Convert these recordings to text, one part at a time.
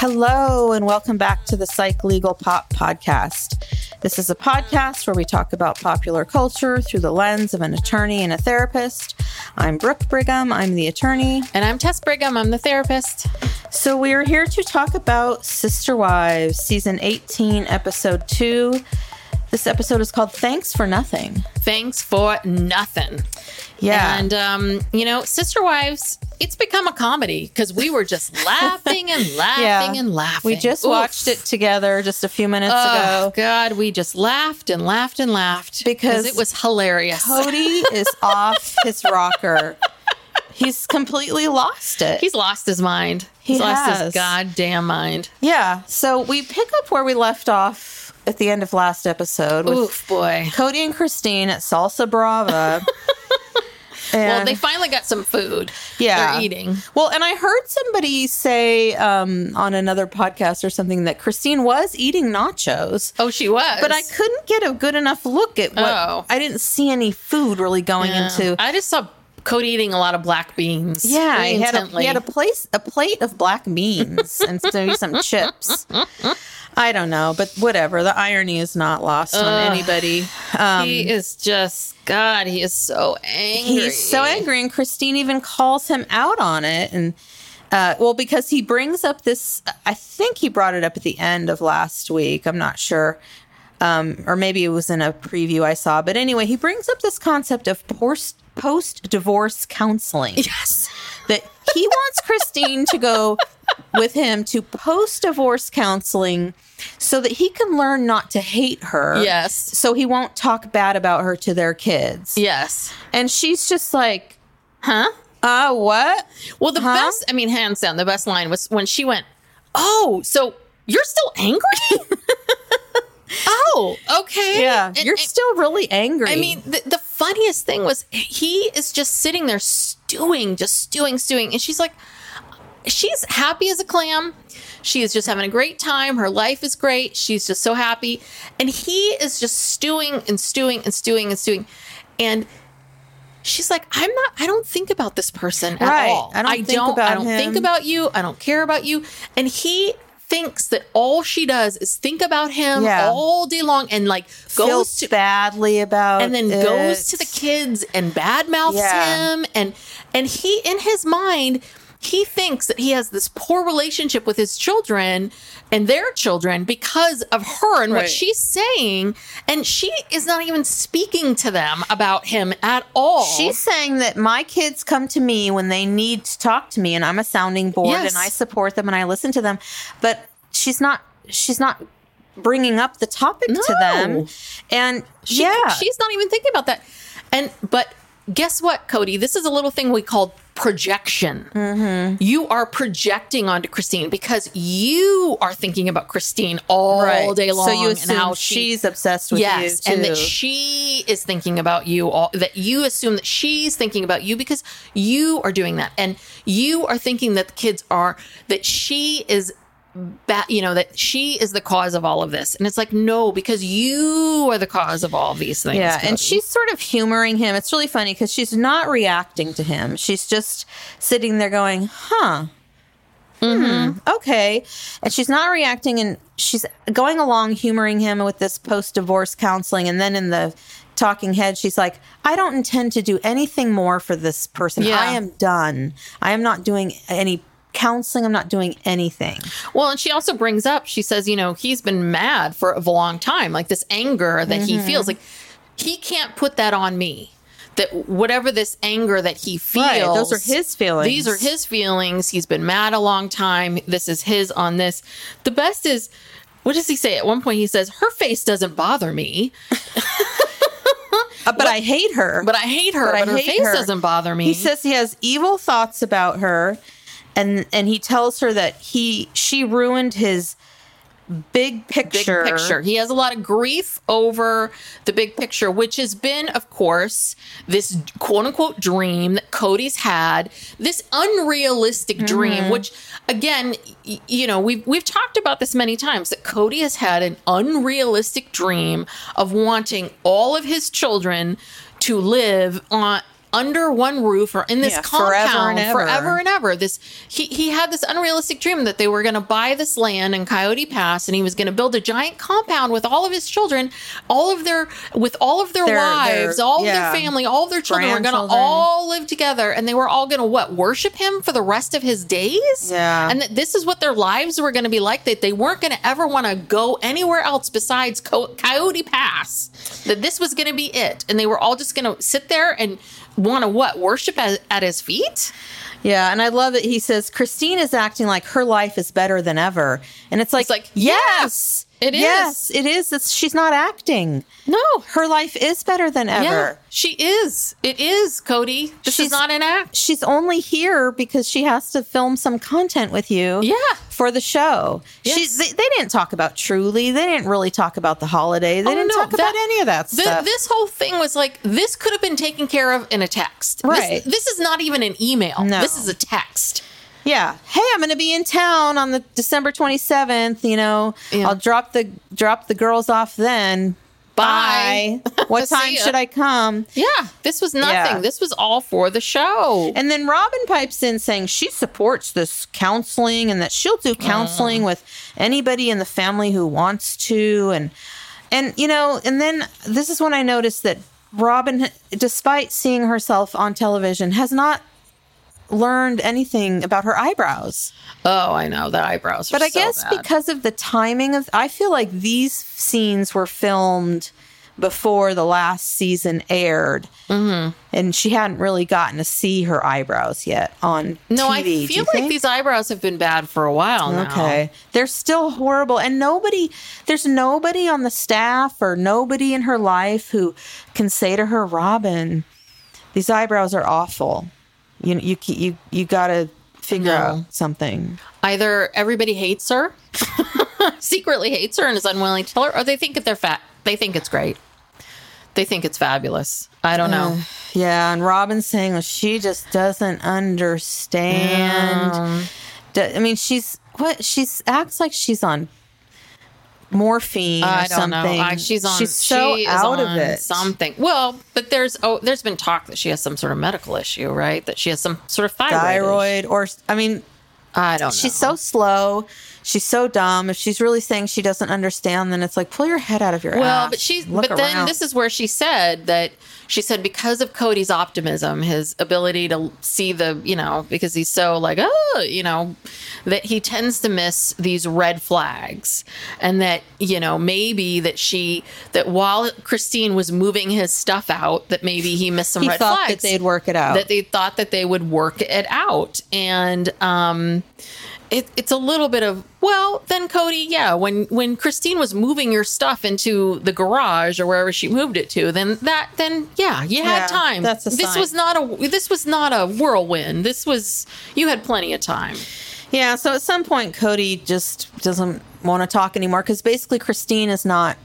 Hello, and welcome back to the Psych Legal Pop Podcast. This is a podcast where we talk about popular culture through the lens of an attorney and a therapist. I'm Brooke Brigham, I'm the attorney. And I'm Tess Brigham, I'm the therapist. So, we are here to talk about Sister Wives, season 18, episode 2. This episode is called Thanks for Nothing. Thanks for nothing. Yeah. And, um, you know, Sister Wives, it's become a comedy because we were just laughing and laughing and laughing. We just Oof. watched it together just a few minutes Oh, ago. God, we just laughed and laughed and laughed Because it was hilarious. Kody is off his rocker. He's completely lost it. He's lost his mind. He He's lost has. his goddamn mind. yeah. So we pick up where we left off at the end of last episode with Oof, boy. Kody and Christine at Salsa Brava. Well, they finally got some food. yeah. They're eating. Well, and I heard somebody say um, on another podcast or something that Christine was eating nachos. Oh, she was. But I couldn't get a good enough look at what Oh. I didn't see any food really going Yeah. into. I just saw Kody eating a lot of black beans. Yeah, he had, a, he had a place a plate of black beans and maybe some chips. I don't know, but whatever. The irony is not lost on anybody. Um, he is just God. He is so angry. he's so angry, and Christine even calls him out on it. And uh, well, because he brings up this, I think he brought it up at the end of last week. I'm not sure. Um, or maybe it was in a preview I saw. But anyway, he brings up this concept of post post divorce counseling. Yes. that he wants Christine to go with him to post divorce counseling so that he can learn not to hate her. Yes. So he won't talk bad about her to their kids. Yes. And she's just like, Huh? uh, what? Well, the Huh? best. I mean, hands down, the best line was when she went, "Oh, so you're still angry." oh, okay. Yeah. And- you're and- still really angry. I mean, the, the funniest thing was he is just sitting there stewing, just stewing, stewing. And she's like, she's happy as a clam. She is just having a great time. Her life is great. She's just so happy. And he is just stewing and stewing and stewing and stewing. And she's like, I'm not, I don't think about this person at Right. all. I don't think don't, about I don't think about you. I don't care about you. And he thinks that all she does is think about him Yeah. all day long and like goes feels to badly about and then it. goes to the kids and badmouths Yeah. him and and he in his mind he thinks that he has this poor relationship with his children and their children because of her and Right. what she's saying and she is not even speaking to them about him at all She's saying that my kids come to me when they need to talk to me, and I'm a sounding board, Yes. and I support them and I listen to them. But she's not. She's not bringing up the topic to them. And She- yeah, she's not even thinking about that and but guess what kody this is a little thing we call projection. Mm-hmm. You are projecting onto Christine because you are thinking about Christine all day long. So you and assume how she- she's obsessed with yes, you and that she is thinking about you. All that you assume that she's thinking about you because you are doing that, and you are thinking that the kids are that she is. Ba- you know that she is the cause of all of this, and it's like no, because you are the cause of all these things. Yeah, and she's sort of humoring him. It's really funny because she's not reacting to him. She's just sitting there going, "Huh, hmm, okay," and she's not reacting, and she's going along humoring him with this post-divorce counseling, and then in the talking head she's like i don't intend to do anything more for this person Yeah. i am done i am not doing any counseling i'm not doing anything Well, and she also brings up, she says, you know, he's been mad for a long time, like this anger that he Mm-hmm. feels like he can't put that on me. That whatever this anger that he feels, Right, those are his feelings. These are his feelings. He's been mad a long time. This is his on this. The best is, what does he say? At one point, he says, "Her face doesn't bother me, Uh, but i hate her but I hate her. But, I her face her. doesn't bother me." He says he has evil thoughts about her, and and he tells her that he she ruined his big big picture. picture. He has a lot of grief over the big picture, which has been, of course, this quote unquote dream that Kody's had, this unrealistic mm-hmm. dream, which again, y- you know, we've we've talked about this many times that Kody has had an unrealistic dream of wanting all of his children to live on under one roof or in this Yeah, forever compound and ever. forever and ever. This he he had this unrealistic dream that they were going to buy this land in Coyote Pass, and he was going to build a giant compound with all of his children, all of their with all of their, Their- wives, their- all of their family, all of their children were going to all live together, and they were all going to what worship him for the rest of his days. Yeah. and that this is what their lives were going to be like. That they weren't going to ever want to go anywhere else besides Co- Coyote Pass. That this was going to be it, and they were all just going to sit there and want to what worship at, at his feet. Yeah, and I love it. he says Christine is acting like her life is better than ever, and it's like, It's like, yes, it is. yes, it is. It's, she's not acting. No, Her life is better than ever. Yeah, she is. It is, Kody. This She's- is not an act. She's only here because she has to film some content with you. Yeah. For the show. Yes. She, they, they didn't talk about Truly. They didn't really talk about the holiday. They Oh, didn't no, talk about any of that Thi- stuff. this whole thing was like this could have been taken care of in a text. This- Right. This, is not even an email. No. This is a text. Yeah. Hey, I'm going to be in town on the December 27th. You know, Yeah. I'll drop the drop the girls off then. Bye. Bye. What time should I come? Yeah, this was nothing. Yeah. This was all for the show. And then Robyn pipes in saying she supports this counseling and that she'll do counseling mm. with anybody in the family who wants to and and you know, and then this is when I noticed that Robyn despite seeing herself on television has not learned anything about her eyebrows. oh, I know the eyebrows. Are But I so guess bad. because of the timing of, I feel like these scenes were filmed before the last season aired, mm-hmm. and she hadn't really gotten to see her eyebrows yet on TV. no, TV. I feel like think? these eyebrows have been bad for a while now. Okay, they're still horrible, and nobody, there's nobody on the staff or nobody in her life who can say to her, Robyn, these eyebrows are awful. You you you you got to figure No. out something. Either everybody hates her, secretly hates her, and is unwilling to tell her, or they think that they're fat. They think it's great. They think it's fabulous. I don't know. Yeah, and Robyn's saying well, she just doesn't understand. I mean, she's what? She's acts like she's on morphine or I don't something. know. I, she's on. She's so she out of it. Something. Well, but there's oh, there's been talk that she has some sort of medical issue, right? That she has some sort of thyroid. thyroid, or I mean. I don't know. she's so slow. She's so dumb. If she's really saying she doesn't understand, then it's like pull your head out of your well, ass. Well, but she's. But then this is where she said that she said because of Kody's optimism, his ability to see the, you know, because he's so like, oh, you know, that he tends to miss these red flags, and that you know maybe that she that while Christine was moving his stuff out, that maybe he missed some He red thought flags that they'd work it out. That they thought that they would work it out, and um it, it's a little bit of well then kody yeah when when christine was moving your stuff into the garage or wherever she moved it to then that then yeah you had Yeah, time that's a this sign. was not a this was not a whirlwind this was you had plenty of time Yeah, so at some point, Kody just doesn't want to talk anymore because basically Christine is not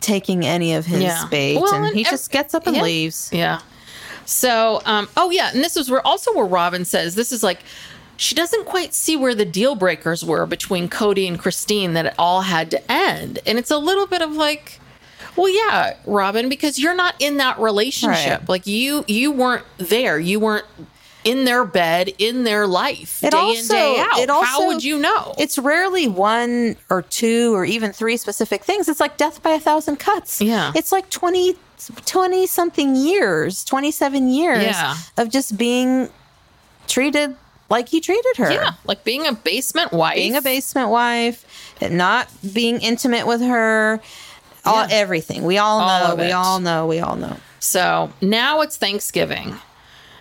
taking any of his Yeah. bait, Well, and and he ev- just gets up and yeah. leaves. Yeah. So, um, oh yeah, and this is where also where Robyn says this is like she doesn't quite see where the deal breakers were between Kody and Christine that it all had to end, and it's a little bit of like, well, yeah, Robyn, because you're not in that relationship. Right. Like you, you weren't there. You weren't in their bed, in their life, It day also, in day out. it also, How would you know? It's rarely one or two or even three specific things. It's like death by a thousand cuts. Yeah. It's like 20, 20 something years, 27 years Yeah. of just being treated like he treated her. yeah, like being a basement wife, Being a basement wife, and not being intimate with her, all, Yeah. everything. We all All know. We all know. We all know. So now it's Thanksgiving,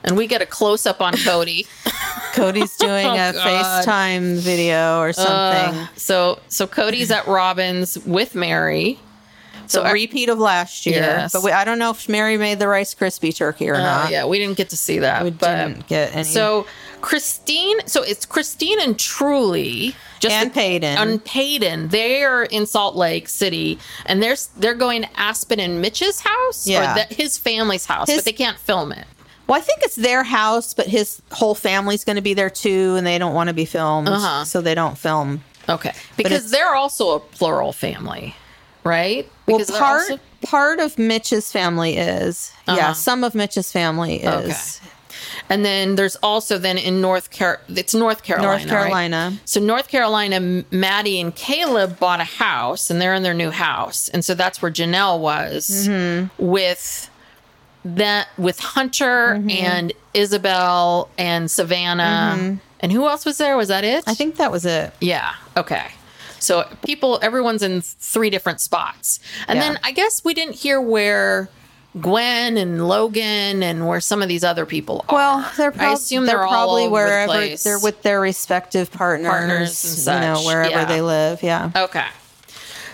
and we get a close up on Kody. Kody's doing a Oh, God. FaceTime video or something. Uh, so so Kody's at Robyn's with Meri. So So a repeat of last year. Yes. But we, I don't know if Meri made the Rice Krispie turkey or Uh, not. yeah, we didn't get to see that. We but- didn't get any. So Christine, so it's Christine and Truly, just And Paedon. and Paedon. They're in Salt Lake City, and they're they're going to Aspen and Mitch's house, Yeah. or the, his family's house, His- but they can't film it. well, I think it's their house, but his whole family's going to be there too, and they don't want to be filmed, Uh-huh. so they don't film. Okay, because they're also a plural family, right? Well, Because they're part also- part of Mitch's family is yeah, Uh-huh. some of Mitch's family is And then there's also then in North Car it's North Carolina. North right? Carolina. So North Carolina, Maddie and Caleb bought a house, and they're in their new house, and so that's where Janelle was Mm-hmm. with that with Hunter Mm-hmm. and Isabel and Savannah, and who else was there? Was that it? I think that was it. Yeah. Okay. So people, everyone's in three different spots, and Yeah. then I guess we didn't hear where. Gwen and Logan and where some of these other people are. Well, they're, prob- I assume they're, all probably wherever the they're with their respective partners, Partners you know, wherever yeah. they live. Yeah. Okay.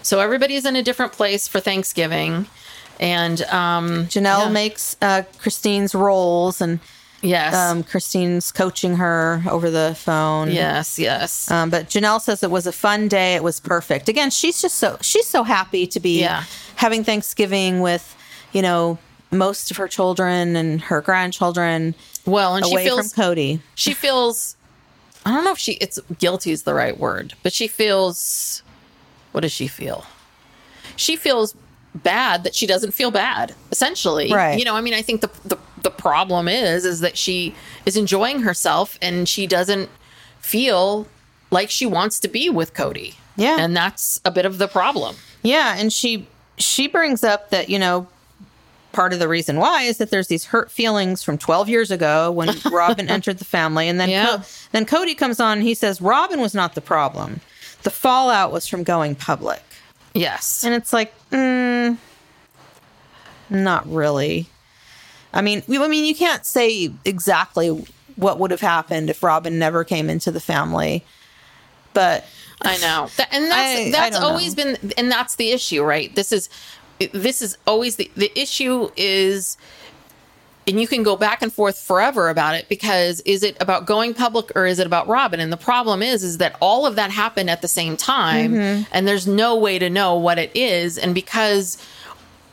So everybody's in a different place for Thanksgiving. And um Janelle yeah. makes uh, Christine's rolls, and yes. um, Christine's coaching her over the phone. yes, yes. Um, but Janelle says it was a fun day. It was perfect. Again, she's just so she's so happy to be Yeah. having Thanksgiving with, you know, most of her children and her grandchildren well, and she away feels from Kody. she feels I don't know if she it's guilty is the right word, but she feels what does she feel? She feels bad that she doesn't feel bad, essentially. Right. You know, I mean, I think the the the problem is is that she is enjoying herself and she doesn't feel like she wants to be with Kody. Yeah. And that's a bit of the problem. Yeah, and she she brings up that you know part of the reason why is that there's these hurt feelings from 12 years ago when Robyn entered the family, and then Yeah. Co- then Kody comes on. and He says Robyn was not the problem. The fallout was from going public, Yes. and it's like, mm, not really. I mean, we- I mean, you can't say exactly what would have happened if Robyn never came into the family, but I know, That- and that's I- I that's don't always been, and that's the issue, right? This is this is always the the issue is, and you can go back and forth forever about it because is it about going public or is it about Robyn? And the problem is, is that all of that happened at the same time, Mm-hmm. and there's no way to know what it is, and because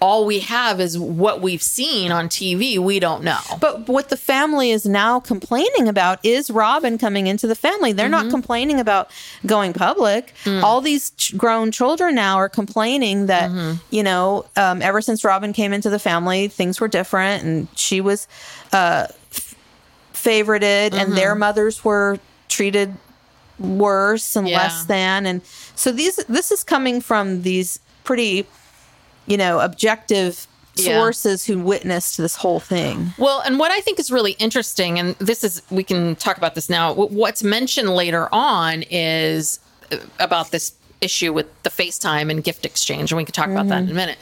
all we have is what we've seen on TV, we don't know. But what the family is now complaining about is Robyn coming into the family. They're Mm-hmm. not complaining about going public. Mm. All these ch- grown children now are complaining that, Mm-hmm. you know, um, ever since Robyn came into the family, things were different and she was uh, f- favorited and Mm-hmm. their mothers were treated worse and Yeah. less than. And so these this is coming from these pretty, you know, objective Yeah. sources who witnessed this whole thing. Well, and what I think is really interesting, and this is, we can talk about this now. What's mentioned later on is uh, about this issue with the FaceTime and gift exchange, and we can talk about that in a minute.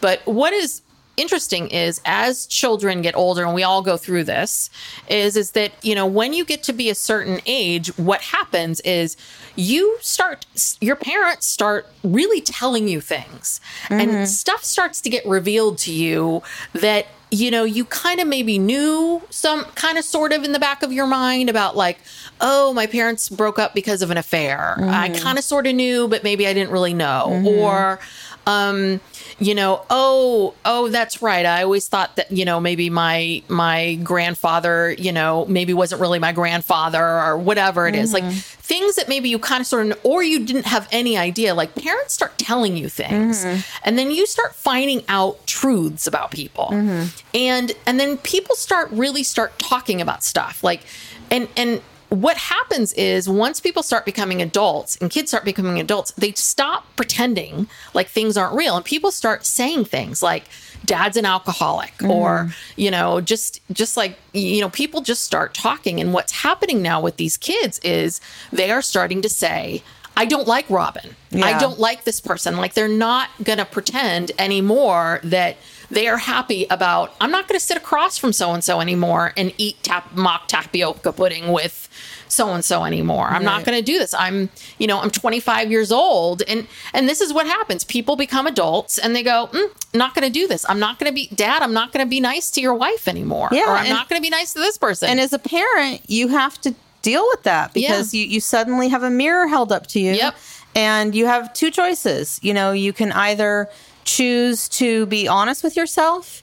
But what is interesting is as children get older and we all go through this is is that you know when you get to be a certain age what happens is you start your parents start really telling you things. And mm-hmm. stuff starts to get revealed to you that you know you kind of maybe knew some kind of sort of in the back of your mind about like oh my parents broke up because of an affair. I mm-hmm. kind of sort of knew but maybe i didn't really know. Mm-hmm. Or um you know oh oh that's right. I always thought that you know maybe my my grandfather you know maybe wasn't really my grandfather or whatever it is. like mm-hmm. things that maybe you kind of sort of or you didn't have any idea. Like parents start telling you things mm-hmm. and then you start finding out truths about people. Mm-hmm. And and then people start really start talking about stuff. Like and and what happens is once people start becoming adults and kids start becoming adults, they stop pretending like things aren't real and people start saying things like dad's an alcoholic mm-hmm. or you know just just like you know people just start talking and what's happening now with these kids is they are starting to say I don't like Robyn. I don't like this person. Like they're not going to pretend anymore that they are happy about I'm not going to sit across from so and so anymore and eat tap, mock tapioca pudding with so and so anymore. I'm not going to do this. I'm, you know, I'm 25 years old and and this is what happens. People become adults and they go, mm, not going to do this. I'm not going to be dad, I'm not going to be nice to your wife anymore Yeah, or I'm and- not going to be nice to this person. And as a parent, you have to deal with that because you, you suddenly have a mirror held up to you. Yep. And you have two choices. You know, you can either choose to be honest with yourself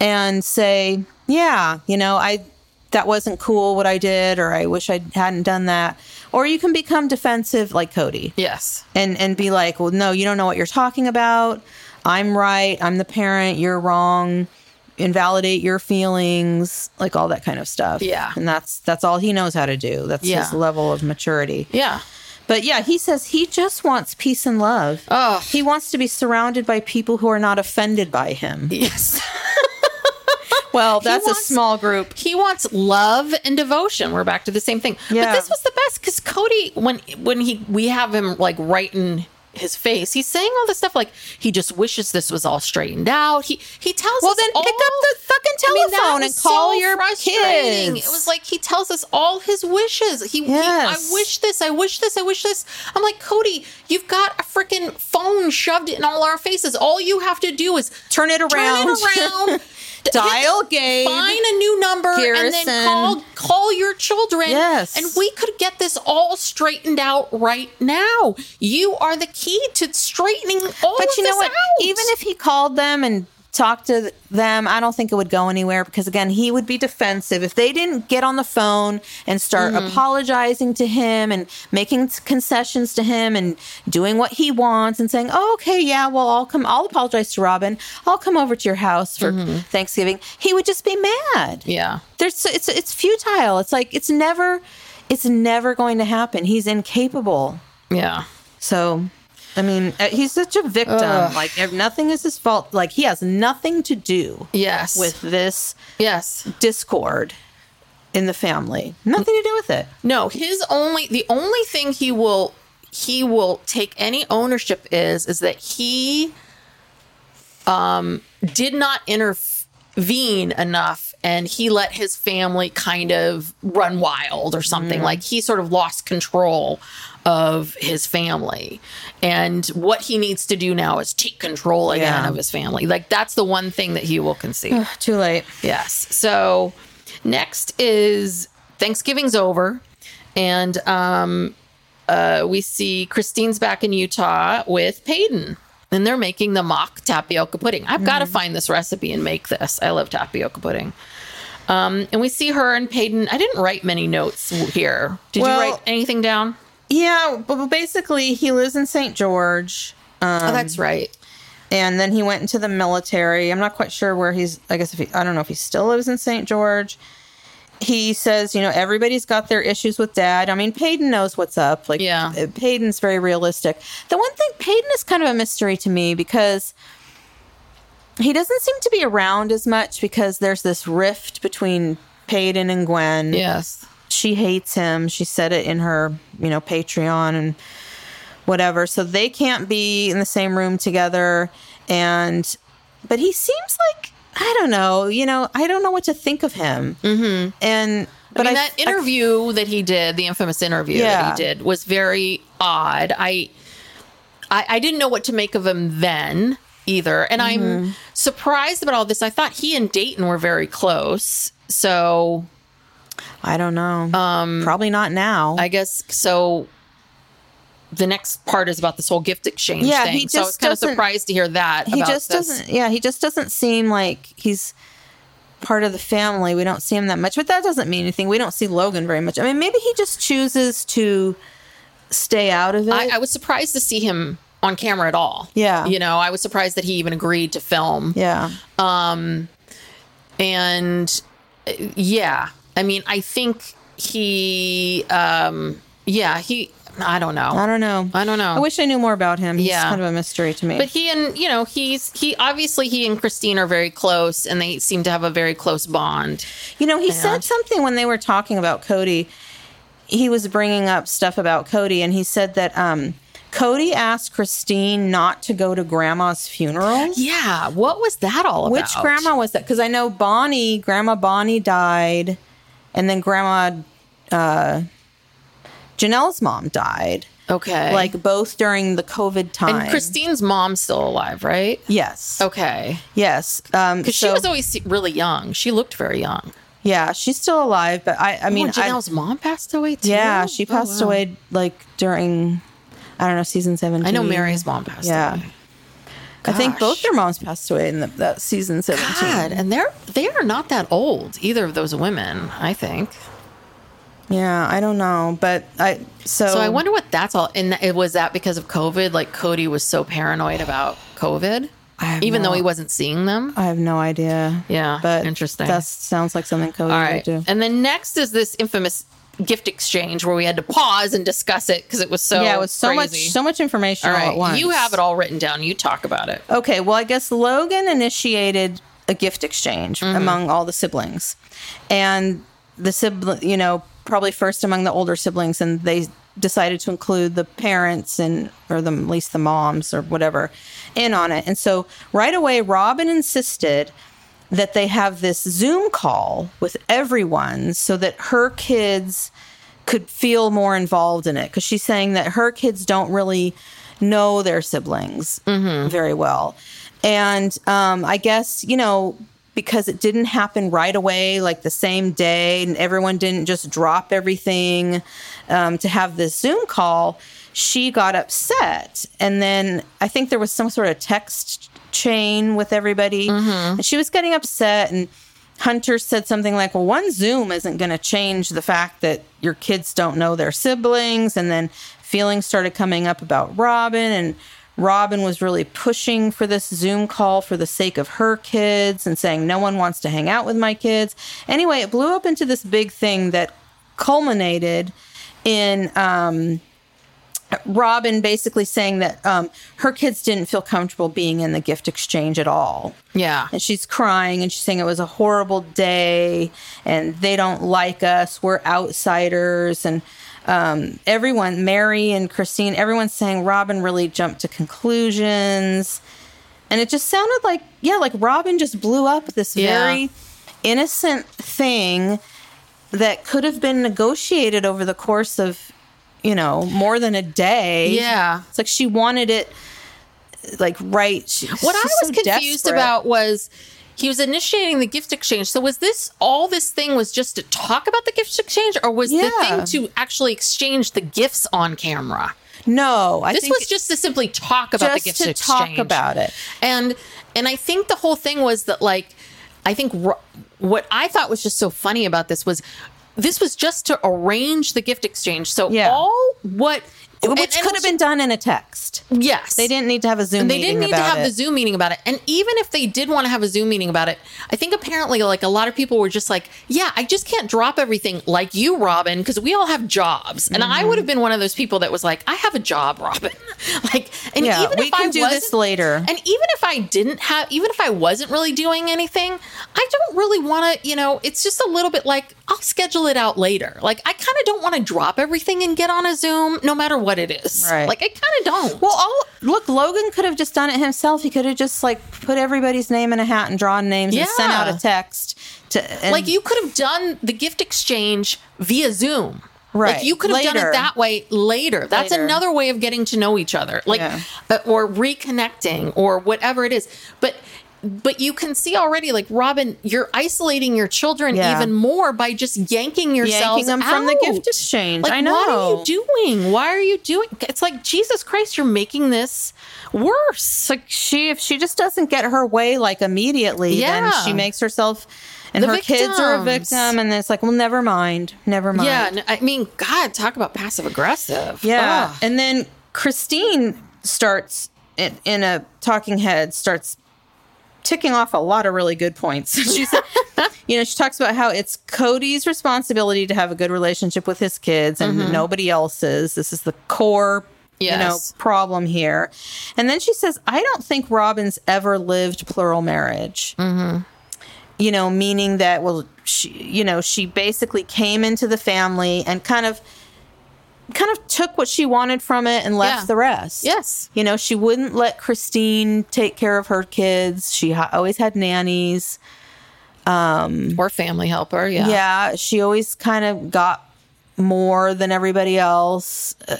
and say, yeah, you know, I that wasn't cool what I did or I wish I hadn't done that. Or you can become defensive like Kody yes. and and be like, "Well, no, you don't know what you're talking about. I'm right. I'm the parent. You're wrong. Invalidate your feelings, like all that kind of stuff." Yeah. and that's that's all he knows how to do. That's Yeah. his level of maturity. Yeah. But yeah, he says he just wants peace and love. Oh. he wants to be surrounded by people who are not offended by him. Yes. Well, that's wants- a small group. He wants love and devotion. We're back to the same thing. Yeah. But this was the best because Kody, when when he we have him like in his face, he's saying all this stuff like he just wishes this was all straightened out. He he tells Well, us then all, pick up the fucking I mean, telephone and call so your frustrating. kids. It was like he tells us all his wishes. He, he- I wish this, I wish this, I wish this. I'm like, Kody, you've got a freaking phone shoved in all our faces. All you have to do is Turn it turn it around. Dial game. Find a new number and then call call your children. Yes. And we could get this all straightened out right now. You are the key to straightening all But you know what? out. Even if he called them and talked to them, I don't think it would go anywhere because again, he would be defensive if they didn't get on the phone and start Mm-hmm. apologizing to him and making concessions to him and doing what he wants and saying, "Oh, okay, yeah, well, I'll come. I'll apologize to Robyn. I'll come over to your house for Thanksgiving." He would just be mad. Mm-hmm. Yeah. There's it's it's futile. It's like it's never it's never going to happen. He's incapable. Yeah. So, I mean, uh, he's such a victim. Like, ev- nothing is his fault. Like, he has nothing to do Yes. with this yes. discord in the family. Nothing to do with it. No, his only the only thing he will he will take any ownership is is that he um did not intervene enough and he let his family kind of run wild or something like he sort of lost control of his family and what he needs to do now is take control again Yeah. of his family like that's the one thing that he will concede Too late. Yes. So next is Thanksgiving's over, and um, uh, we see Christine's back in Utah with Paedon. And they're making the mock tapioca pudding. I've got to find this recipe and make this. I love tapioca pudding. Um, and we see her and Paedon. I didn't write many notes here. Did Well- you write anything down? Yeah, but basically, he lives in St. George. oh, that's right. and then he went into the military. I'm not quite sure where he's. I guess if he, I don't know if he still lives in St. George. He says, you know, everybody's got their issues with dad. I mean, Paedon knows what's up. Like, Yeah. uh, Paedon's very realistic. The one thing, Paedon is kind of a mystery to me because he doesn't seem to be around as much because there's this rift between Paedon and Gwen Yes. She hates him. She said it in her, you know, Patreon and whatever. So they can't be in the same room together. And but he seems like I don't know. You know, I don't know what to think of him. Mm-hmm. And But I mean, I, that interview that he did, the infamous interview Yeah. that he did, was very odd. I, I, I didn't know what to make of him then either, and Mm-hmm. I'm surprised about all this. I thought he and Dayton were very close, so I don't know. Um, Probably not now. I guess so. The next part is about this whole gift exchange Yeah, thing. he so I was kind of surprised to hear that. he just this. doesn't. Yeah, he just doesn't seem like he's part of the family. We don't see him that much, but that doesn't mean anything. We don't see Logan very much. I mean, maybe he just chooses to stay out of it. I, I was surprised to see him on camera at all. Yeah. you know, I was surprised that he even agreed to film. yeah. and uh, yeah i mean i think he um yeah he i don't know I don't know. I don't know. I wish I knew more about him. He's Yeah. kind of a mystery to me. but he and you know he's he obviously he and christine are very close and they seem to have a very close bond You know, he Yeah. said something when they were talking about Kody. He was bringing up stuff about Kody, and he said that um, Kody asked Christine not to go to Grandma's funeral. yeah what was that all about Which grandma was that? Because I know Bonnie, Grandma Bonnie died, and then Grandma uh, Janelle's mom died. okay Like both during the COVID time. and christine's mom's still alive right Yes. okay Yes. Um, because she was always really young she looked very young yeah, she's still alive, but I, I mean, oh, I- janelle's mom passed away too Yeah, she Oh, passed wow. away like during I don't know season seventeen. i know meri's mom passed Yeah. away I think both their moms passed away in the, that season seventeen. God, and they're they are not that old either of those women. I think. Yeah, I don't know, but I so So I wonder what that's all. And it was that because of COVID. Like Kody was so paranoid about COVID, I have even no- though he wasn't seeing them. I have no idea. Yeah, but interesting. That sounds like something Kody all would do. and then next is this infamous gift exchange where we had to pause and discuss it because it was so yeah, it was so much so much information All all, right, at once. you have it all written down. You talk about it. Okay, well, I guess Logan initiated a gift exchange Mm-hmm. among all the siblings. And the sibling, you know, probably first among the older siblings, and they decided to include the parents and, or the, at least the moms or whatever, in on it. And so right away, Robyn insisted that they have this Zoom call with everyone so that her kids could feel more involved in it because she's saying that her kids don't really know their siblings very well. And um, I guess, you know, because it didn't happen right away, like the same day, and everyone didn't just drop everything um, to have this Zoom call, she got upset. And then I think there was some sort of text chain with everybody. And she was getting upset. And Hunter said something like, Well, one Zoom isn't going to change the fact that your kids don't know their siblings. And then feelings started coming up about Robyn. And Robyn was really pushing for this Zoom call for the sake of her kids and saying, No one wants to hang out with my kids. Anyway, it blew up into this big thing that culminated in. Um, Robyn basically saying that um, her kids didn't feel comfortable being in the gift exchange at all. Yeah. And she's crying and she's saying it was a horrible day and they don't like us. We're outsiders. And um, everyone, Meri and Christine, everyone's saying Robyn really jumped to conclusions. And it just sounded like, yeah, like Robyn just blew up this Yeah. very innocent thing that could have been negotiated over the course of, you know, more than a day. Yeah. It's like she wanted it like right. She- What I was so confused desperate. about was he was initiating the gift exchange. So was this all this thing was just to talk about the gift exchange or was the thing to actually exchange the gifts on camera? No, I This was just to simply talk about the gift to exchange. talk about it. And and I think the whole thing was that like I think Ro- what I thought was just so funny about this was this was just to arrange the gift exchange. So Yeah. all what which and- and could have been done in a text. yes They didn't need to have a Zoom they meeting didn't need to have it. the Zoom meeting about it. And even if they did want to have a Zoom meeting about it, I think apparently like a lot of people were just like, yeah, I just can't drop everything like you, Robyn, because we all have jobs. And I Mm-hmm. would have been one of those people that was like, I have a job, Robyn. like, and Yeah, even if can I do this later. And even if I didn't have, even if I wasn't really doing anything, I don't really want to, you know, it's just a little bit like I'll schedule it out later. Like I kind of don't want to drop everything and get on a Zoom no matter what it is. Right. Like I kind of don't. Well, all look, Logan could have just done it himself. He could have just like put everybody's name in a hat and drawn names and sent out a text to and, like you could have done the gift exchange via Zoom. Right. Like you could have done it that way later. That's Later. another way of getting to know each other. Like Yeah. uh, or reconnecting or whatever it is. But but you can see already like Robyn, you're isolating your children Yeah. even more by just yanking yourselves yanking from the gift exchange. Like, I know. what are you doing? Why are you doing? It's like Jesus Christ, you're making this worse. Like she if she just doesn't get her way like immediately, then she makes herself and The her kids are a victim, and it's like, well, never mind, never mind. Yeah, i mean, God, talk about passive aggressive. Yeah. Ugh. And then Christine starts in, in a talking head, starts ticking off a lot of really good points. she said, you know, she talks about how it's Kody's responsibility to have a good relationship with his kids and mm-hmm. nobody else's. This is the core. You know, problem here. And then she says, I don't think Robyn's ever lived plural marriage. Mm-hmm. You know, meaning that, well, she, you know, she basically came into the family and kind of kind of took what she wanted from it and left Yeah. the rest. Yes. You know, she wouldn't let Christine take care of her kids. She ha- always had nannies. Um, Or family helper. Yeah. Yeah, she always kind of got more than everybody else. Uh,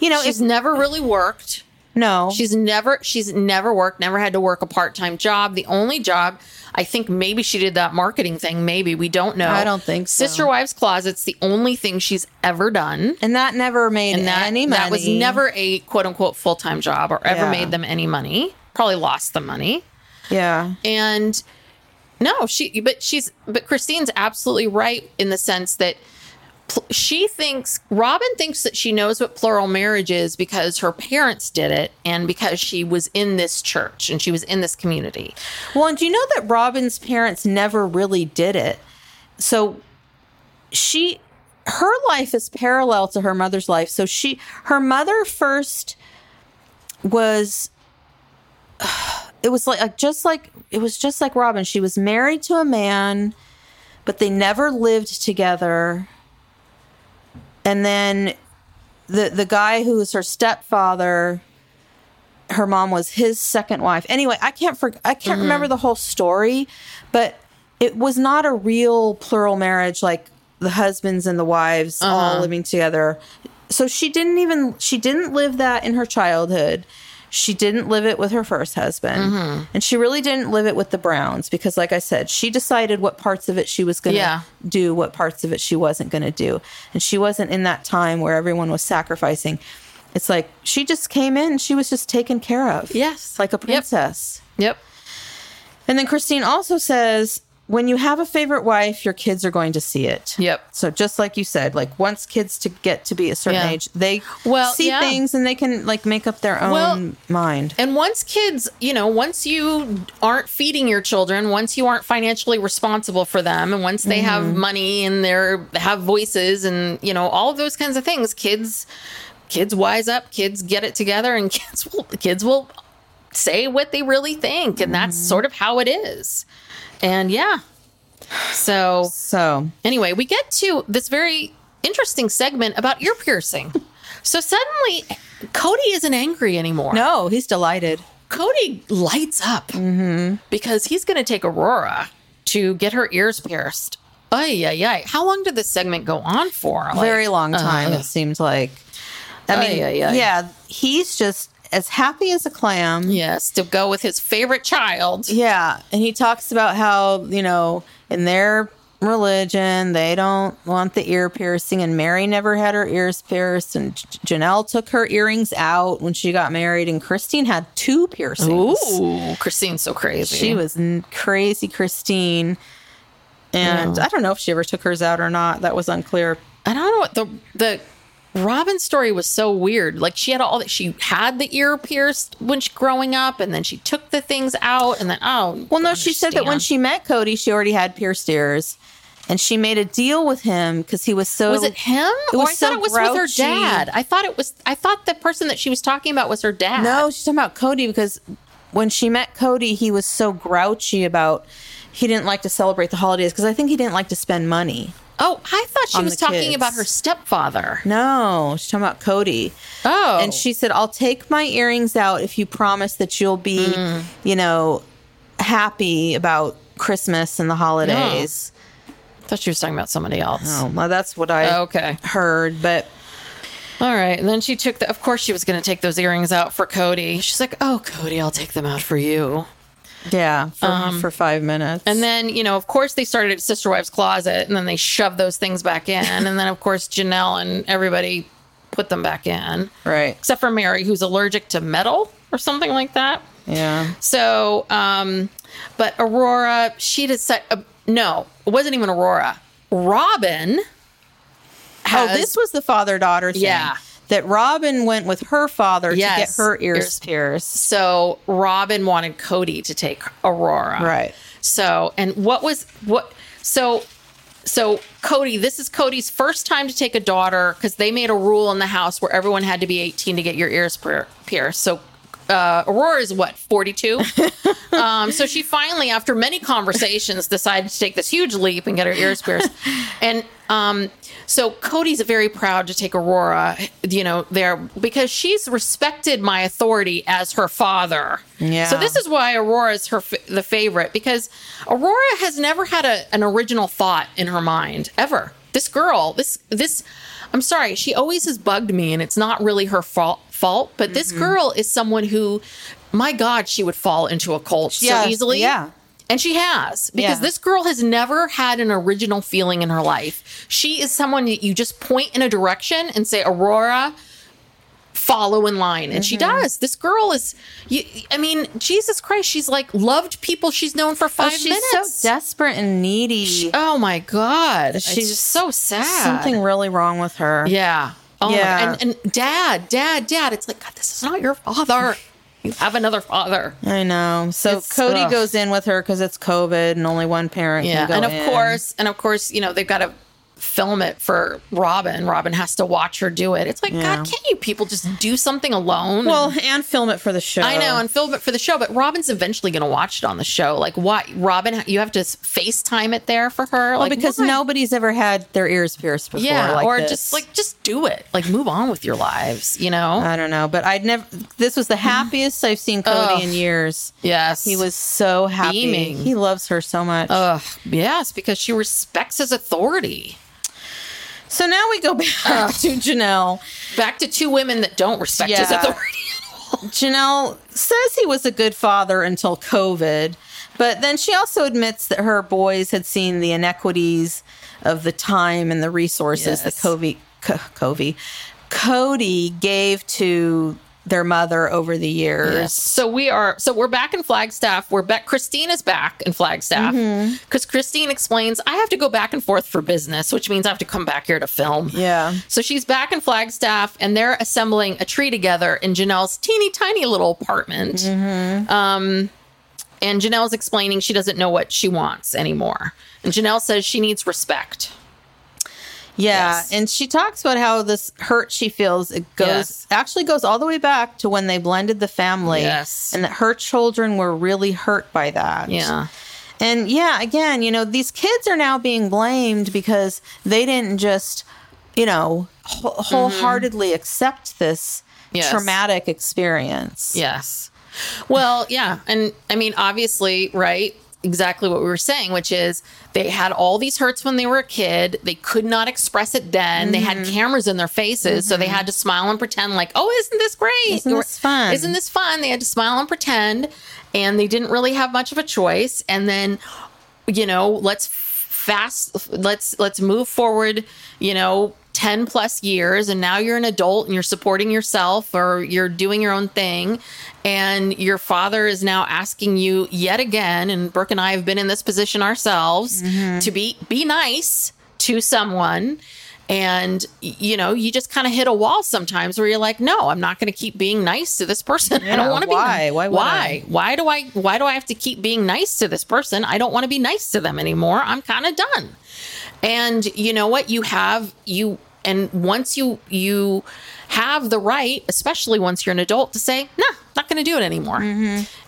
you know, She's if never really worked. No, She's never she's never worked, never had to work a part-time job. The only job I think maybe she did that marketing thing, maybe we don't know. I don't think so. Sister Wives Closet's the only thing she's ever done. and that never made And that, any money. that was never a quote unquote full-time job or ever Yeah. made them any money. Probably lost the money. Yeah, And no, she, but she's, but Christine's absolutely right in the sense that she thinks, Robyn thinks that she knows what plural marriage is because her parents did it and because she was in this church and she was in this community. Well, and do you know that Robyn's parents never really did it? So she her life is parallel to her mother's life. So she her mother first was it was like, like just like it was just like Robyn. She was married to a man, but they never lived together. And then the the guy who was her stepfather her mom was his second wife. Anyway, I can't for, I can't mm-hmm. remember the whole story, but it was not a real plural marriage like the husbands and the wives all uh-huh. living together. So she didn't even she didn't live that in her childhood. She didn't live it with her first husband. Mm-hmm. And she really didn't live it with the Browns because like I said, she decided what parts of it she was going to Yeah. do, what parts of it she wasn't going to do. And she wasn't in that time where everyone was sacrificing. It's like she just came in she was just taken care of. Yes. Like a Yep. princess. Yep. And then Christine also says, when you have a favorite wife, your kids are going to see it. Yep. So just like you said, like once kids to get to be a certain Yeah. age, they Well, see yeah. things and they can like make up their own Well, mind. And once kids, you know, once you aren't feeding your children, once you aren't financially responsible for them, and once they have mm-hmm. money and they're have voices and you know all of those kinds of things, kids, kids wise up, kids get it together, and kids will kids will say what they really think, and that's mm-hmm. sort of how it is. And yeah, so So anyway, we get to this very interesting segment about ear piercing. so suddenly, Kody isn't angry anymore. no, he's delighted. Kody lights up because he's going to take Aurora to get her ears pierced. Oh yeah, yeah. How long did this segment go on for? Like, Very long time, uh, it seemed like. I mean, ay. yeah, he's just as happy as a clam. yes, to go with his favorite child. Yeah, and he talks about how you know in their religion they don't want the ear piercing, and Meri never had her ears pierced, and Janelle took her earrings out when she got married, and Christine had two piercings. Ooh, Christine's so crazy. She was n- crazy, Christine, and I don't know if she ever took hers out or not. That was unclear. I don't know what the the Robyn story was so weird. Like she had all that she had the ear pierced when she growing up, and then she took the things out, and then oh Well, no, she said that when she met Kody, she already had pierced ears. And she made a deal with him because he was so. was it him It was oh, I so thought it was with her dad. I thought it was. I thought the person that she was talking about was her dad. No, she's talking about Kody because when she met Kody, he was so grouchy about he didn't like to celebrate the holidays because I think he didn't like to spend money. Oh, I thought she was talking kids. about her stepfather. No, she's talking about Kody. Oh. And she said, I'll take my earrings out if you promise that you'll be, Mm. you know, happy about Christmas and the holidays. i thought she was talking about somebody else. Oh, well, that's what I Okay. heard. But All right. And then she took the, of course, she was going to take those earrings out for Kody. She's like, oh, Kody, I'll take them out for you. Yeah, for, for five minutes. Um, And then, you know, of course, they started at Sister Wives Closet and then they shoved those things back in. and then, of course, Janelle and everybody put them back in, right. except for Meri, who's allergic to metal or something like that. Yeah. So, um, but Aurora, she decided, uh, no, it wasn't even Aurora. Robyn. Oh, this was the father daughter thing. Yeah. That Robyn went with her father Yes. to get her ears Ears- pierced. So Robyn wanted Kody to take Aurora. Right. So, and what was what? So, so Kody, this is Kody's first time to take a daughter because they made a rule in the house where everyone had to be 18 to get your ears pierced. So, uh, Aurora is what 42. um, so she finally, after many conversations, decided to take this huge leap and get her ears pierced. And um, so Kody's very proud to take Aurora, you know, there because she's respected my authority as her father. Yeah. So this is why Aurora is her f- the favorite because Aurora has never had a, an original thought in her mind ever. This girl, this this, I'm sorry, she always has bugged me, and it's not really her fault. Fault, but this Mm-hmm. girl is someone who, my God, she would fall into a cult so easily. yeah. And she has, because Yeah. this girl has never had an original feeling in her life. She is someone that you just point in a direction and say, Aurora, follow in line. And she Mm-hmm. does. This girl is, you, I mean, Jesus Christ, she's like loved people she's known for Oh, five she's minutes. She's so desperate and needy. oh my God. She's so sad. Something really wrong with her. Yeah. Oh Yeah. And, and dad, dad, dad, it's like, God, this is not your father. You have another father. I know. So It's- Kody ugh. goes in with her because it's COVID and only one parent Yeah, can go and of in. course, and of course, you know they've got to film it for Robyn. Robyn has to watch her do it. It's like, Yeah. God, can't you people just do something alone? Well, and film it for the show. I know, and film it for the show, but Robyn's eventually going to watch it on the show. Like, why, Robyn? You have to FaceTime it there for her, well, like because why? nobody's ever had their ears pierced before. yeah, like or this. just like just do it. Like, move on with your lives. You know? I don't know, but I'd never. This was the mm. happiest I've seen Kody in years. yes, He was so happy. Beaming. He loves her so much. Ugh, yes, because she respects his authority. So now we go back to Janelle. Back to two women that don't respect his Yeah. authority. Janelle says he was a good father until COVID, but then she also admits that her boys had seen the inequities of the time and the resources that Yes. Covey, Co- Covey, Kody gave to their mother over the years. Yes. So we are. So we're back in Flagstaff. We're back. Christine is back in Flagstaff because Christine explains I have to go back and forth for business, which means I have to come back here to film. Yeah. So she's back in Flagstaff, and they're assembling a tree together in Janelle's teeny tiny little apartment. Um, and Janelle's explaining she doesn't know what she wants anymore, and Janelle says she needs respect. Yeah, Yes. and she talks about how this hurt she feels it goes Yes. actually goes all the way back to when they blended the family. Yes. And that her children were really hurt by that. Yeah. And yeah, again, you know, these kids are now being blamed because they didn't just, you know, wh- wholeheartedly accept this Mm-hmm. Yes. traumatic experience. Yes. Well, yeah. And I mean, obviously, right? Exactly what we were saying, which is they had all these hurts when they were a kid. They could not express it then. They Mm-hmm. had cameras in their faces, so they had to smile and pretend like, "Oh, isn't this great? Isn't this fun?" Isn't this fun?" They had to smile and pretend, and they didn't really have much of a choice. And then, you know, let's fast let's let's move forward you know 10 plus years and now you're an adult and you're supporting yourself or you're doing your own thing and your father is now asking you yet again and Brooke and I have been in this position ourselves mm-hmm. to be be nice to someone and you know you just kind of hit a wall sometimes where you're like no i'm not going to keep being nice to this person i don't want to be why? Why why why do I why do I have to keep being nice to this person? I don't want to be nice to them anymore. I'm kind of done. And you know what? You have you and once you you have the right, especially once you're an adult, to say, nah, not going to do it anymore.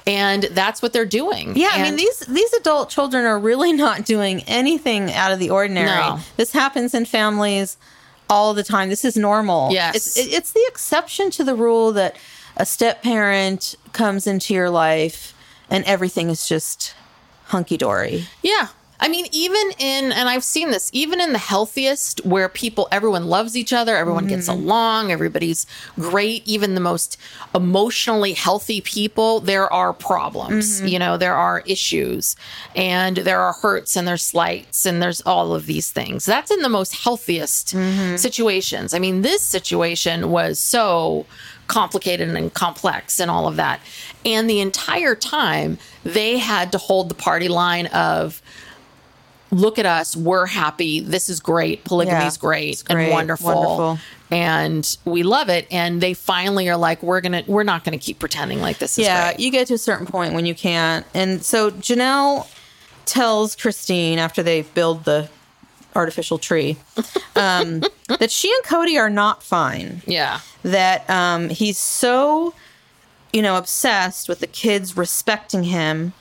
And that's what they're doing. Mm-hmm. Yeah, I mean these these adult children are really not doing anything out of the ordinary. No. This happens in families all the time. This is normal. Yes. it's, it- it's the exception to the rule that a step parent comes into your life and everything is just hunky dory. Yeah. I mean, even in, and I've seen this, even in the healthiest where people, everyone loves each other, everyone gets mm-hmm. along, everybody's great, even the most emotionally healthy people, there are problems. Mm-hmm. You know, there are issues and there are hurts and there's slights and there's all of these things. That's in the most healthiest mm-hmm. situations. I mean, this situation was so complicated and complex and all of that. And the entire time, they had to hold the party line of, look at us, we're happy, this is great, polygamy Yeah, is great, great, and wonderful. wonderful. And we love it. And they finally are like, we're gonna we're not gonna keep pretending like this is yeah, great. you get to a certain point when you can't. And so Janelle tells Christine after they build the artificial tree um, that she and Kody are not fine. yeah. That um, he's so, you know, obsessed with the kids respecting him.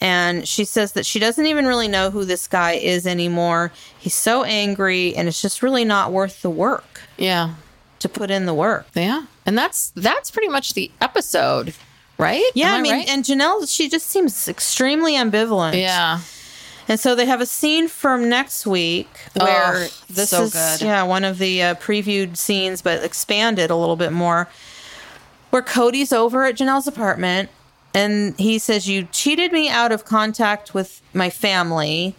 And she says that she doesn't even really know who this guy is anymore. He's so angry, and it's just really not worth the work Yeah. to put in the work. Yeah. And that's that's pretty much the episode, right? Yeah, Am I mean, right? and Janelle, she just seems extremely ambivalent. yeah. And so they have a scene from next week where Oh, this so is good. yeah one of the uh, previewed scenes, but expanded a little bit more. Where Kody's over at Janelle's apartment, and he says, "You cheated me out of contact with my family."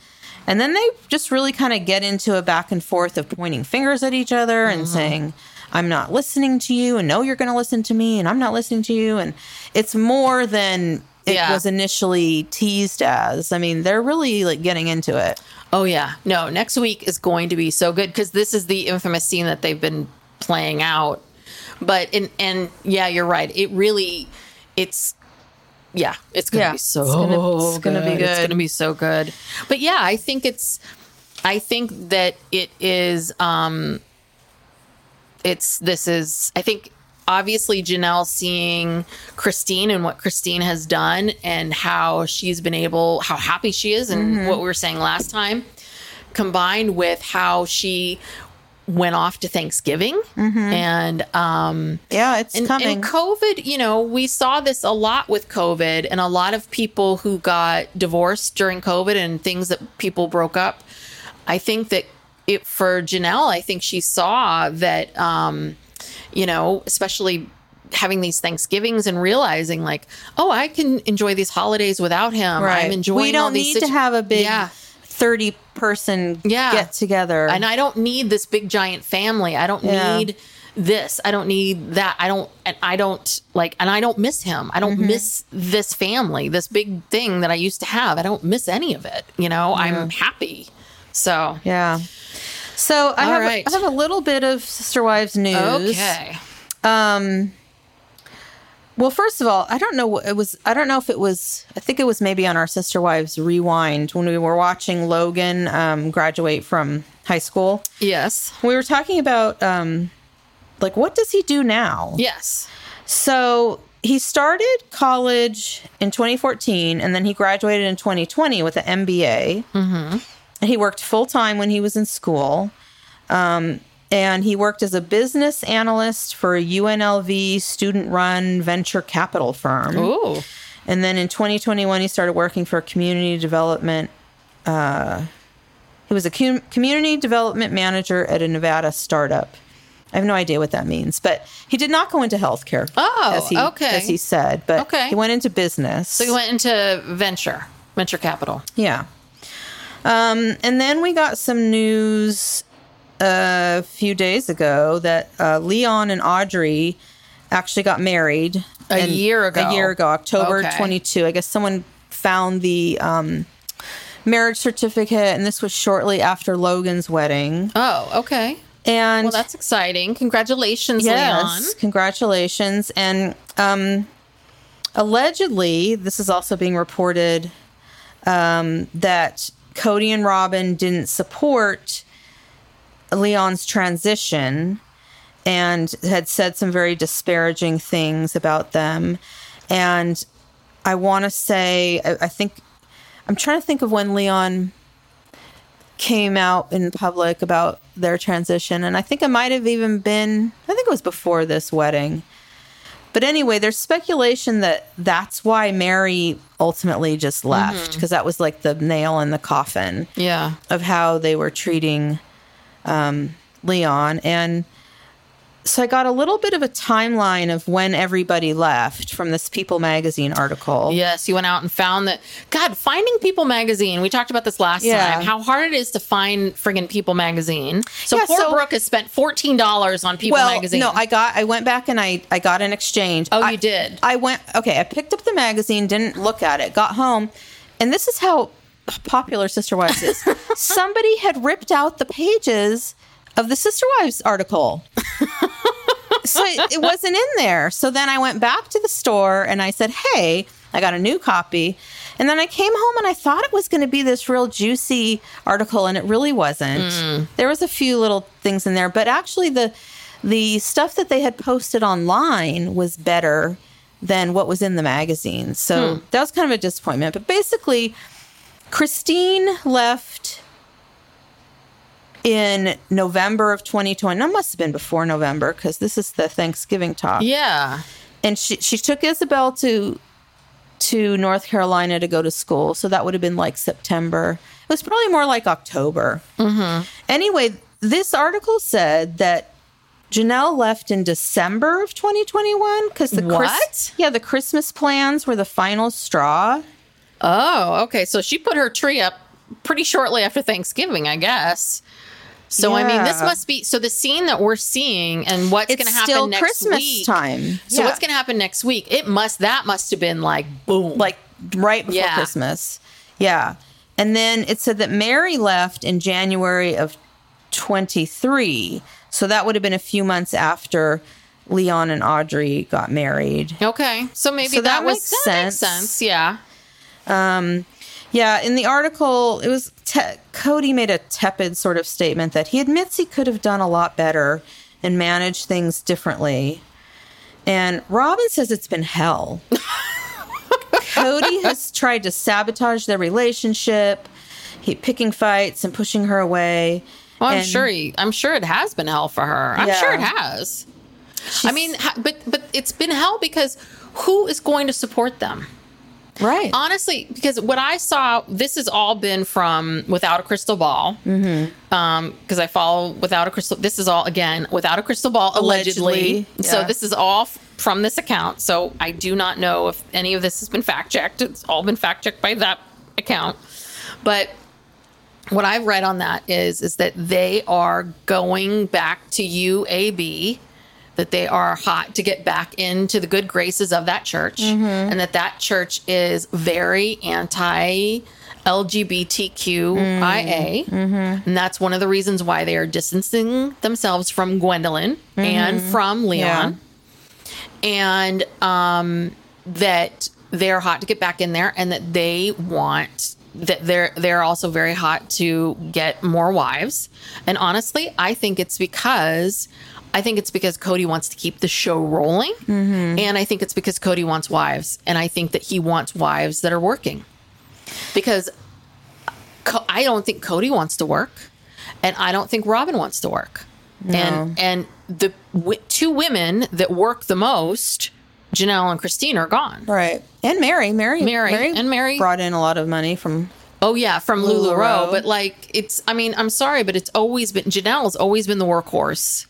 And then they just really kind of get into a back and forth of pointing fingers at each other and Mm-hmm. saying, I'm not listening to you, and no, you're going to listen to me, and I'm not listening to you. And it's more than it Yeah. was initially teased as. I mean, they're really like getting into it. Oh yeah. No, next week is going to be so good because this is the infamous scene that they've been playing out. But and and yeah, you're right. It really it's yeah, it's gonna Yeah, be so it's gonna- it's gonna be good. It's gonna be so good. But yeah, I think it's I think that it is um it's this is I think obviously Janelle seeing Christine and what Christine has done and how she's been able how happy she is and what we were saying last time combined with how she went off to Thanksgiving and um Yeah, it's and, coming. and COVID, you know, we saw this a lot with COVID, and a lot of people who got divorced during COVID and things that people broke up. I think that it for Janelle, I think she saw that, um, you know, especially having these Thanksgivings and realizing like, oh, I can enjoy these holidays without him. I'm enjoying. we don't all these need to have a big Yeah. 30 person Yeah. get together. and I don't need this big giant family. I don't Yeah. need this. I don't need that. I don't and I don't like and I don't miss him. I don't Mm-hmm. miss this family, this big thing that I used to have. I don't miss any of it. You know, I'm happy. So yeah. So I All have, right. I have a little bit of Sister Wives news. okay. Um, well, first of all, I don't know what it was. I don't know if it was. I think it was maybe on our Sister Wives Rewind when we were watching Logan um, graduate from high school. Yes. We were talking about um, like what does he do now? Yes. So he started college in 2014, and then he graduated in 2020 with an MBA. Mm-hmm. And he worked full time when he was in school. Um, and he worked as a business analyst for a UNLV student run venture capital firm. Ooh. And then in 2021, he started working for a community development. Uh, he was a com- community development manager at a Nevada startup. I have no idea what that means, but he did not go into healthcare. Oh, as he, okay. As he said, but Okay. he went into business. So you went into venture, venture capital. Yeah. Um, and then we got some news a few days ago that uh, Leon and Audrey actually got married A year ago. A year ago, October Okay. 22. I guess someone found the um, marriage certificate, and this was shortly after Logan's wedding. Oh, okay. And Well, that's exciting. Congratulations, yes, Leon. congratulations. And um, allegedly, this is also being reported um, that Kody and Robyn didn't support Leon's transition and had said some very disparaging things about them. and I want to say, I, I think, I'm trying to think of when Leon came out in public about their transition. And I think it might have even been, I think it was before this wedding. But anyway, there's speculation that that's why Meri ultimately just left mm-hmm. because that was like the nail in the coffin Yeah. of how they were treating um, Leon. And so I got a little bit of a timeline of when everybody left from this People magazine article. Yes, you went out and found that. God, finding People magazine. We talked about this last Yeah. time. How hard it is to find friggin' People magazine. So Yeah, poor so- Brooke has spent fourteen dollars on People well, magazine. no, I got. I went back and I I got an exchange. Oh, I- you did? I went. Okay, I picked up the magazine, didn't look at it, got home, and this is how popular Sister Wives is. Somebody had ripped out the pages of the Sister Wives article. so it, it wasn't in there. So then I went back to the store and I said, "Hey, I got a new copy." And then I came home and I thought it was going to be this real juicy article, and it really wasn't. Mm. There was a few little things in there, but actually the the stuff that they had posted online was better than what was in the magazine. So hmm. that was kind of a disappointment. But basically, Christine left in November of 2020. That must have been before November because this is the Thanksgiving talk. yeah. And she she took Ysabel to to North Carolina to go to school. So that would have been like September. It was probably more like October. Mm-hmm. Anyway, this article said that Janelle left in December of 2021 because the What? yeah the Christmas plans were the final straw. Oh, okay. So she put her tree up pretty shortly after Thanksgiving, I guess. So I mean, this must be so the scene that we're seeing and what's going to happen next Christmas week. time. So Yeah. what's going to happen next week? It must that must have been like boom, like right before Yeah. Christmas. Yeah. And then it said that Meri left in January of 23. So that would have been a few months after Leon and Audrey got married. okay. So maybe So that, that was makes that sense. makes sense. Yeah. Um, yeah, in the article, it was te- Kody made a tepid sort of statement that he admits he could have done a lot better and managed things differently. And Robyn says it's been hell. Kody has tried to sabotage their relationship, he picking fights and pushing her away. Well, I'm And sure he, I'm sure it has been hell for her. I'm Yeah. sure it has. I mean, but but it's been hell because who is going to support them? Right. honestly because what i saw this has all been from without a crystal ball. Mm-hmm. um because i follow without a crystal this is all again without a crystal ball allegedly, Allegedly, so this is all f- from this account. So i do not know if any of this has been fact checked. It's all been fact checked by that account. But what i've read on that is is that they are going back to uab that they are hot to get back into the good graces of that church mm-hmm. and that that church is very anti LGBTQIA. Mm-hmm. And that's one of the reasons why they are distancing themselves from Gwendlyn and mm-hmm. from Leon. And um, that they're hot to get back in there and that they want that they're they're also very hot to get more wives. And honestly, I think it's because I think it's because Kody wants to keep the show rolling. Mm-hmm. And I think it's because Kody wants wives. And I think that he wants wives that are working. Because Co- I don't think Kody wants to work. And I don't think Robyn wants to work. And and the w- two women that work the most, Janelle and Christine, are gone. right. And Meri. Meri. Meri. And Meri- brought in a lot of money from. Oh yeah, from LuLaRoe. LuLaRoe. But like, it's. I mean, I'm sorry, but it's always been Janelle's always been the workhorse,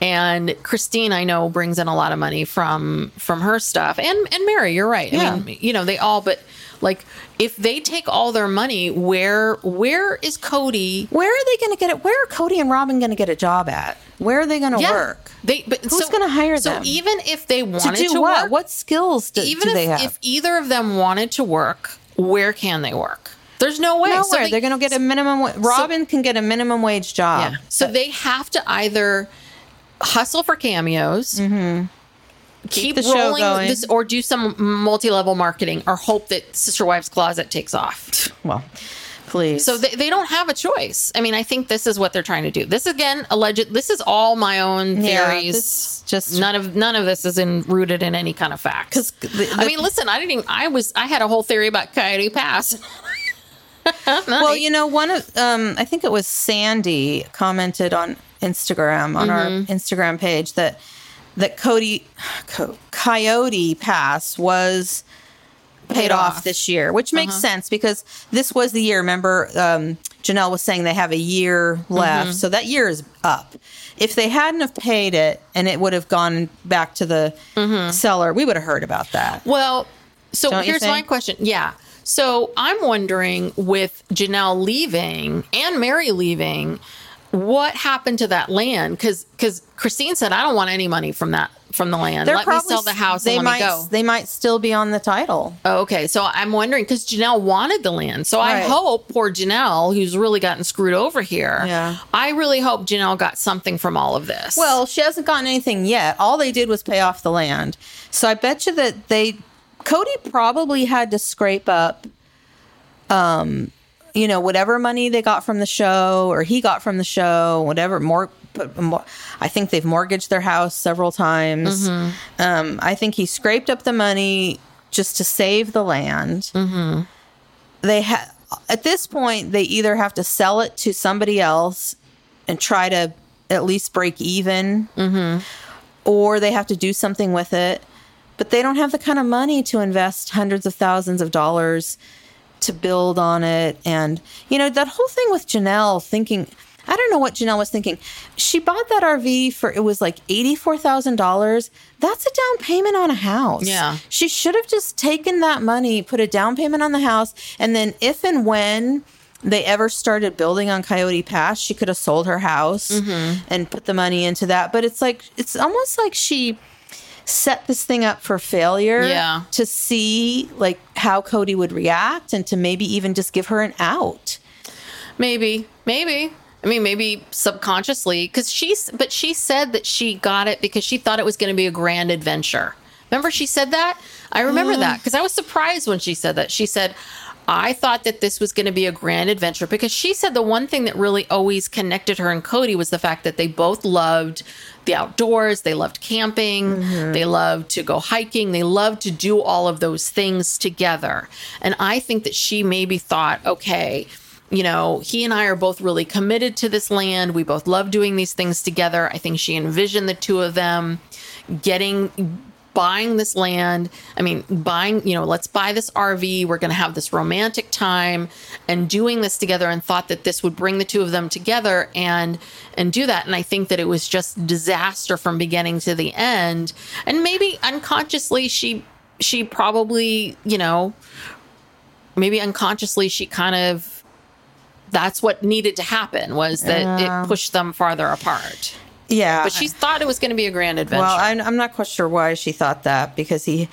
and Christine, I know, brings in a lot of money from from her stuff, and and Meri, you're right. I Yeah. mean, you know, they all, but like, if they take all their money, where where is Kody? Where are they going to get it? Where are Kody and Robyn going to get a job at? Where are they going to Yeah. work? They, but Who's so- gonna hire so them? So even if they To wanted do to what? work, What skills do, even do if, they have? if either of them wanted to work, where can they work? There's no way. Nowhere. So they- are going to get a minimum. wa- Robyn can get a minimum wage job. Yeah. So they have to either hustle for cameos, keep, the show going. this, or do some multi-level marketing, or hope that Sister Wives Closet takes off. Well, Please. So they, they don't have a choice. I mean, I think this is what they're trying to do. This again, alleged. This is all my own theories. just- none of none of this is in, rooted in any kind of fact. 'Cause the- I mean, listen, I didn't. Even, I was. I had a whole theory about Coyote Pass. Well, you know, one of um, I think it was Sandy commented on Instagram on our Mm-hmm. Instagram page that that Kody Co- Coyote Pass was paid, Paid off. off. Uh-huh. this year, which makes sense because this was the year. Remember, um, Janelle was saying they have a year left, Mm-hmm. so that year is up. If they hadn't have paid it and it would have gone back to the Mm-hmm. seller, we would have heard about that. Well, so Don't here's my question. Yeah. So I'm wondering with Janelle leaving and Meri leaving, what happened to that land? Because because Christine said I don't want any money from that from the land. Let me sell the house They and let might. They might still be on the title. Oh, okay, so I'm wondering because Janelle wanted the land, so I hope poor Janelle, who's really gotten screwed over here. Yeah. I really hope Janelle got something from all of this. Well, she hasn't gotten anything yet. All they did was pay off the land. So I bet you that they Kody probably had to scrape up um you know whatever money they got from the show or he got from the show, whatever more more I think they've mortgaged their house several times. Mm-hmm. Um I think he scraped up the money just to save the land. Mm-hmm. They ha- at this point they either have to sell it to somebody else and try to at least break even, mm-hmm. or they have to do something with it. But they don't have the kind of money to invest hundreds of thousands of dollars to build on it. And, you know, that whole thing with Janelle thinking, I don't know what Janelle was thinking. She bought that RV for, it was like $84,000. That's a down payment on a house. Yeah. She should have just taken that money, put a down payment on the house, and then if and when they ever started building on Coyote Pass, she could have sold her house Mm-hmm. and put the money into that. But it's like it's almost like she set this thing up for failure Yeah. to see like how Kody would react and to maybe even just give her an out. Maybe, maybe. I mean, maybe subconsciously, because she's, but she said that she got it because she thought it was going to be a grand adventure. Remember, she said that? I remember mm. that because I was surprised when she said that. She said, I thought that this was going to be a grand adventure because she said the one thing that really always connected her and Kody was the fact that they both loved the outdoors. They loved camping. Mm-hmm. They loved to go hiking. They loved to do all of those things together. And I think that she maybe thought, okay, you know, he and I are both really committed to this land. We both love doing these things together. I think she envisioned the two of them getting buying this land. I mean, buying, you know, let's buy this RV. We're going to have this romantic time and doing this together and thought that this would bring the two of them together and and do that. And I think that it was just disaster from beginning to the end. And maybe unconsciously she she probably, you know, maybe unconsciously she kind of that's what needed to happen was that it pushed them farther apart. Yeah. But she thought it was going to be a grand adventure. Well, I'm, I'm not quite sure why she thought that because he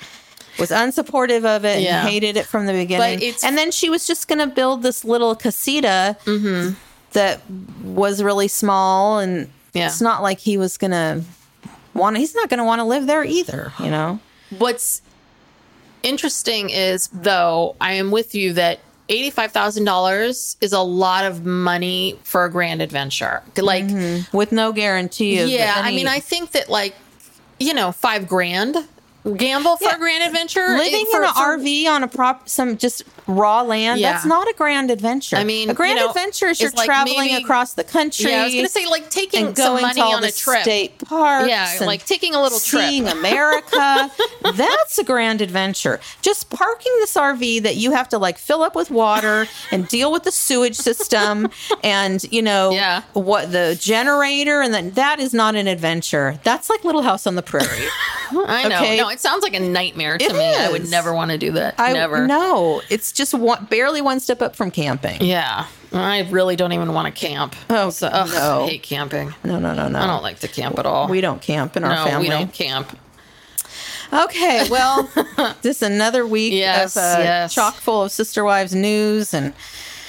was unsupportive of it Yeah. and hated it from the beginning. it's- and then she was just going to build this little casita Mm-hmm. that was really small. And Yeah. it's not like he was going to want, he's not going to want to live there either, you know? What's interesting is, though, I am with you that $85,000 is a lot of money for a grand adventure. Like, mm-hmm. With no guarantee of yeah, I mean, I think that, like, you know, five grand gamble for Yeah. a grand adventure. living for- in an for- RV on a prop, some just raw land. Yeah. That's not a grand adventure. I mean, a grand you know, adventure is you're like traveling maybe- across the country. Yeah, I was going to say, like, taking some going money to all on the a trip. state parks. Yeah, like taking a little trip. seeing America. That's a grand adventure. Just parking this RV that you have to like fill up with water and deal with the sewage system and you know Yeah. what the generator and then that is not an adventure. That's like Little House on the Prairie. I know. Okay. No, it sounds like a nightmare to It me. I would never want to do that. I never. No, it's just one, barely one step up from camping. Yeah. I really don't even want to camp. Oh, so, ugh, no. I hate camping. No, no, no, no. I don't like to camp at all. We don't camp in our no, family. we don't camp. Okay, well, this is another week Yes, of uh, yes. chock full of sister wives news, and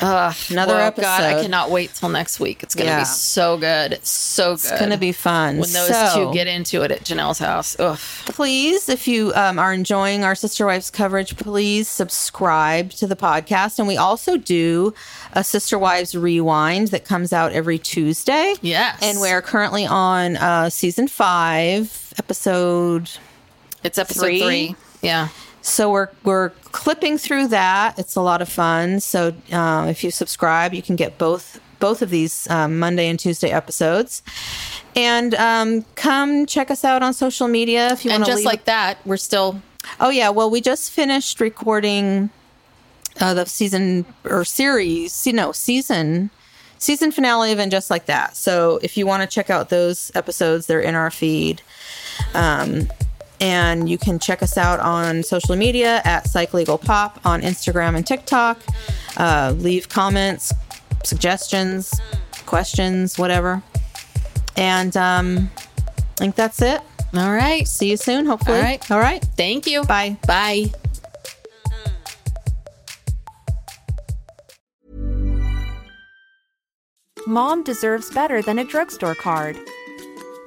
Ugh, Another well, God, I cannot wait till next week. It's gonna Yeah. be so good. It's so good. It's going to be fun. when those So- two get into it at Janelle's house. Ugh. please, if you um, are enjoying our Sister Wives coverage, please subscribe to the podcast. And we also do a Sister Wives rewind that comes out every Tuesday. Yes. And we're currently on uh, season five, episode. It's episode Three? three. Yeah. So we're we're clipping through that. It's a lot of fun. So uh, if you subscribe, you can get both both of these um, Monday and Tuesday episodes. And um, come check us out on social media if you want to. just like that, we're still Oh yeah, well we just finished recording uh, the season or series, you know, season season finale of and just like that. So if you want to check out those episodes, they're in our feed. Um, and you can check us out on social media at Psych Legal Pop on Instagram and TikTok. Uh, leave comments, suggestions, questions, whatever. And um, I think that's it. all right. See you soon, hopefully. All right. All right. Thank you. Bye. Bye. Mom deserves better than a drugstore card.